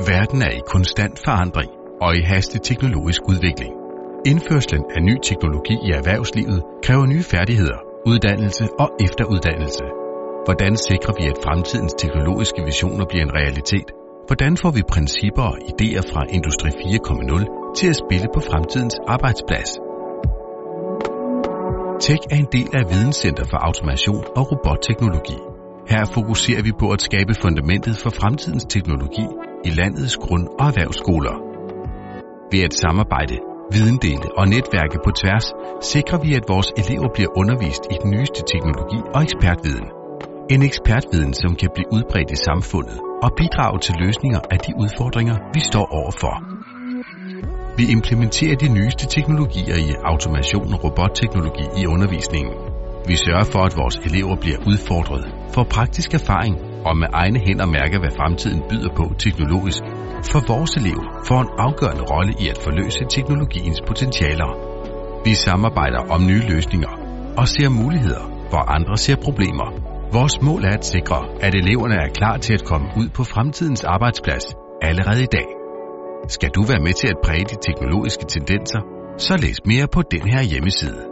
Verden er i konstant forandring og i hastig teknologisk udvikling. Indførslen af ny teknologi i erhvervslivet kræver nye færdigheder, uddannelse og efteruddannelse. Hvordan sikrer vi, at fremtidens teknologiske visioner bliver en realitet? Hvordan får vi principper og idéer fra Industri 4.0 til at spille på fremtidens arbejdsplads? Tech er en del af Videnscenter for Automation og Robotteknologi. Her fokuserer vi på at skabe fundamentet for fremtidens teknologi i landets grund- og erhvervsskoler. Ved at samarbejde, videndele og netværke på tværs, sikrer vi, at vores elever bliver undervist i den nyeste teknologi og ekspertviden. En ekspertviden, som kan blive udbredt i samfundet og bidrage til løsninger af de udfordringer, vi står overfor. Vi implementerer de nyeste teknologier i automation og robotteknologi i undervisningen. Vi sørger for, at vores elever bliver udfordret, får praktisk erfaring og med egne hænder mærke, hvad fremtiden byder på teknologisk. For vores elever får en afgørende rolle i at forløse teknologiens potentialer. Vi samarbejder om nye løsninger og ser muligheder, hvor andre ser problemer. Vores mål er at sikre, at eleverne er klar til at komme ud på fremtidens arbejdsplads allerede i dag. Skal du være med til at præge de teknologiske tendenser, så læs mere på den her hjemmeside.